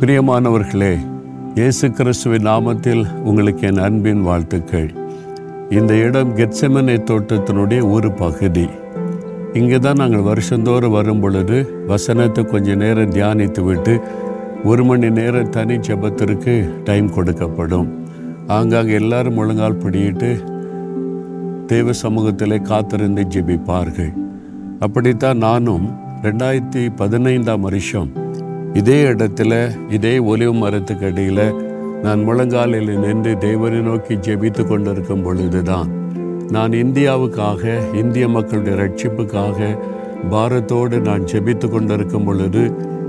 பிரியமானவர்களே இயேசு கிறிஸ்துவின் நாமத்தில் உங்களுக்கு என் அன்பின் வாழ்த்துக்கள். இந்த இடம் கெட்சமனை தோட்டத்தினுடைய ஒரு பகுதி. இங்கே தான் நாங்கள் வருஷந்தோறும் வரும் பொழுது வசனத்தை கொஞ்ச நேரம் தியானித்து விட்டு ஒரு மணி நேரம் தனி ஜபத்திற்கு டைம் கொடுக்கப்படும். ஆங்காங்கே எல்லாரும் முழங்கால் பிடியிட்டு தெய்வ சமூகத்தில் காத்திருந்து ஜெபிப்பார்கள். அப்படித்தான் நானும் ரெண்டாயிரத்தி பதினைந்தாம் வருஷம் இதே இடத்துல இதே ஒலிவு மரத்துக்கு அடியில் நான் முழங்காலில் நின்று தேவனை நோக்கி ஜெபித்து கொண்டிருக்கும் பொழுதுதான் நான் இந்தியாவுக்காக இந்திய மக்களுடைய ரட்சிப்புக்காக பாரத்தோடு நான் ஜெபித்து கொண்டிருக்கும் பொழுது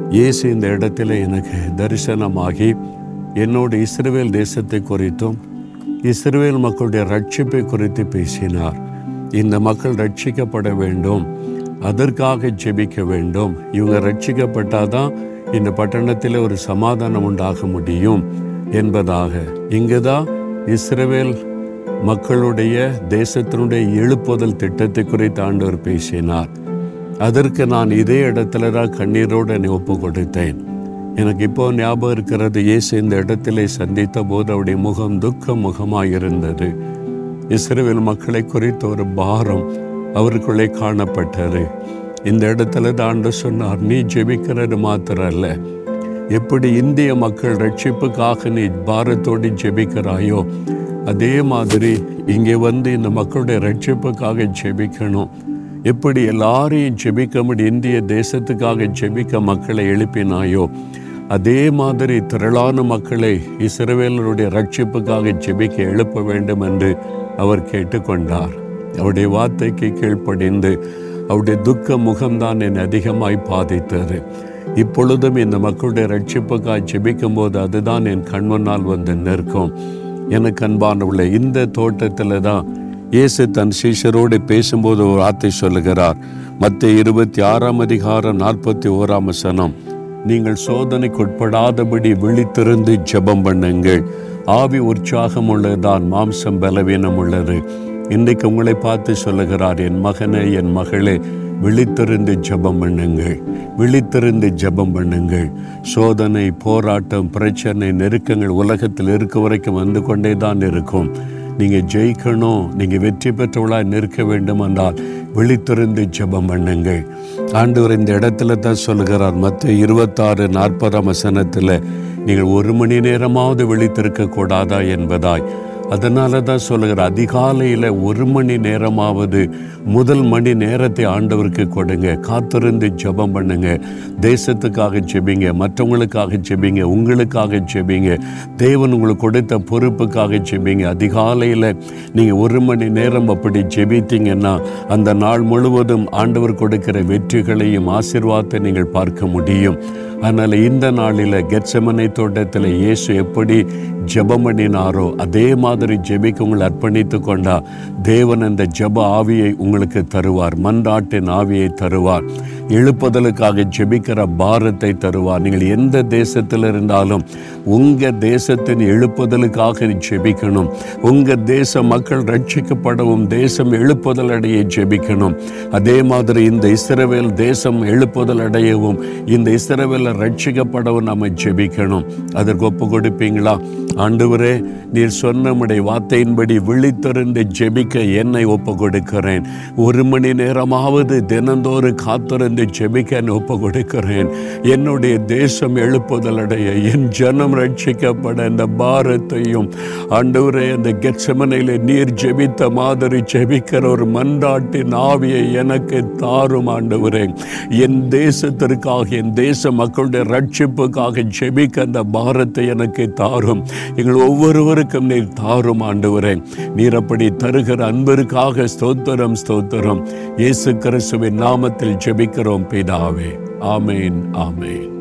இயேசு இந்த இடத்துல எனக்கு தரிசனமாகி என்னோட இஸ்ரேல் தேசத்தை குறித்தும் இஸ்ரேல் மக்களுடைய ரட்சிப்பை குறித்து பேசினார். இந்த மக்கள் ரட்சிக்கப்பட வேண்டும் அதற்காக ஜெபிக்க வேண்டும். இவங்க ரட்சிக்கப்பட்டாதான் இந்த பட்டணத்தில் ஒரு சமாதானம் உண்டாக முடியும் என்பதாக இங்கே தான் மக்களுடைய தேசத்தினுடைய எழுப்புதல் திட்டத்தை குறித்து ஆண்டவர் பேசினார். அதற்கு நான் இதே இடத்துல தான் கண்ணீரோடு என்னை ஒப்பு கொடுத்தேன் எனக்கு இப்போ ஞாபகம் இருக்கிறது இயேசு இந்த இடத்திலே சந்தித்த போது அவருடைய முகம் துக்க முகமாக இருந்தது இஸ்ரேவில் மக்களை குறித்த ஒரு பாரம் அவருக்குள்ளே காணப்பட்டது. இந்த இடத்துல தாண்டு சொன்னார் நீ ஜெபிக்கிறது மாத்திரம் அல்ல எப்படி இந்திய மக்கள் ரட்சிப்புக்காக நீ பாரத்தோடு ஜெபிக்கிறாயோ அதே மாதிரி இங்கே வந்து இந்த மக்களுடைய ரட்சிப்புக்காக ஜெபிக்கணும். எப்படி எல்லாரையும் ஜெபிக்க முடியும் இந்திய தேசத்துக்காக ஜெபிக்க மக்களை எழுப்பினாயோ அதே மாதிரி திரளான மக்களை இஸ்ரவேலருடைய ரட்சிப்புக்காக ஜெபிக்க எழுப்ப வேண்டும் என்று அவர் கேட்டுக்கொண்டார். அவருடைய வார்த்தைக்கு கீழ்ப்படிந்து அவருடைய துக்க முகம்தான் என்னை அதிகமாய் பாதித்தது. இப்பொழுதும் இந்த மக்களுடைய ரட்சிப்புக்காய் ஜெபிக்கும் போது அதுதான் என் கண்முன்னால் வந்து நிற்கும். எனக்கு அன்பானவுள்ள இந்த தோட்டத்தில் தான் இயேசு தன் சீஷரோடு பேசும்போது ஒரு வார்த்தை சொல்லுகிறார். மற்ற இருபத்தி ஆறாம் அதிகாரம் நாற்பத்தி ஓராம் சனம் நீங்கள் சோதனைக்குட்படாதபடி விழித்திருந்து ஜெபம் பண்ணுங்கள். ஆவி உற்சாகம் உள்ளதுதான் மாம்சம் பலவீனம் உள்ளது இன்றைக்கு உங்களை பார்த்து சொல்லுகிறார் என் மகனே என் மகளே விழித்திருந்து ஜெபம் பண்ணுங்கள். விழித்திருந்து ஜெபம் பண்ணுங்கள். சோதனை போராட்டம் பிரச்சனை நெருக்கங்கள் உலகத்தில் இருக்க வரைக்கும் வந்து கொண்டே தான் இருக்கும். நீங்கள் ஜெயிக்கணும் நீங்கள் வெற்றி பெற்றவளாக நிற்க வேண்டும் என்றால் விழித்திருந்து ஜெபம் பண்ணுங்கள். ஆண்டவர் இந்த இடத்துல தான் சொல்லுகிறார் மற்ற இருபத்தாறு நாற்பதாம் வசனத்தில் நீங்கள் ஒரு மணி நேரமாவது விழித்திருக்க கூடாதா என்பதாய். அதனால தான் சொல்லுகிற அதிகாலையில் ஒரு மணி நேரமாவது முதல் மணி நேரத்தை ஆண்டவருக்கு கொடுங்க. காத்திருந்து ஜெபம் பண்ணுங்க. தேசத்துக்காக ஜெபிங்க மற்றவங்களுக்காக ஜெபிங்க உங்களுக்காக ஜெபிங்க. தேவன் உங்களுக்கு கொடுத்த பொறுப்புக்காக ஜெபிங்க. அதிகாலையில் நீங்கள் ஒரு மணி நேரம் அப்படி ஜெபித்தீங்கன்னா அந்த நாள் முழுவதும் ஆண்டவர் கொடுக்கிற வெற்றிகளையும் ஆசிர்வாதத்தை நீங்கள் பார்க்க முடியும். அதனால் இந்த நாளில் கெட்சமனை தோட்டத்தில் இயேசு எப்படி ஜெபம் பண்ணினாரோ அதே மாதிரி ஜெபிக்கு உங்களை அர்ப்பணித்து கொண்டா தேவன் அந்த ஜெப ஆவியை உங்களுக்கு தருவார் மன்றாட்டின் ஆவியை தருவார். எழுப்புதலுக்காக ஜெபிக்கிற பாரத்தை தருவார். நீங்கள் எந்த தேசத்தில் இருந்தாலும் உங்கள் தேசத்தின் எழுப்புதலுக்காக ஜெபிக்கணும். உங்கள் தேச மக்கள் ரட்சிக்கப்படவும் தேசம் எழுப்புதல் அடைய ஜெபிக்கணும். அதே மாதிரி இந்த இஸ்ரவேல் தேசம் எழுப்புதல் அடையவும் இந்த இஸ்ரவேல ரட்சிக்கப்படவும் நம்ம ஜெபிக்கணும். அதற்கு ஒப்பு கொடுப்பீங்களா? ஆண்டவரே நீர் சொன்னமுடைய வார்த்தையின்படி விழித்திருந்து ஜெபிக்க என்னை ஒப்பு கொடுக்கிறேன். ஒரு மணி நேரமாவது தினந்தோறு காத்திருந்து ஜெபிக்க ஒப்பு கொடுக்கிறேன். என்னுடைய தேசம் எழுப்புதல் அடைய என் ஜனம் ரட்சிக்கப்பட இந்த பாரத்தையும். ஆண்டவரே அந்த கெச்சமனையில் நீர் ஜெபித்த மாதிரி ஜெபிக்கிற ஒரு மன்றாட்டின் ஆவியை எனக்கு தாரும் ஆண்டவரே. என் தேசத்திற்காக என் தேச மக்களுடைய ரட்சிப்புக்காக ஜெபிக்க அந்த பாரத்தை எனக்கு தாரும். எங்கள் ஒவ்வொருவருக்கும் நீர் தாரும் ஆண்டவரே. நீர் அப்படி தருகிற அன்பிற்காக ஸ்தோத்திரம் ஸ்தோத்திரம். இயேசு கிறிஸ்துவின் நாமத்தில் ஜெபிக்கிறோம் பிதாவே. ஆமேன் ஆமேன்.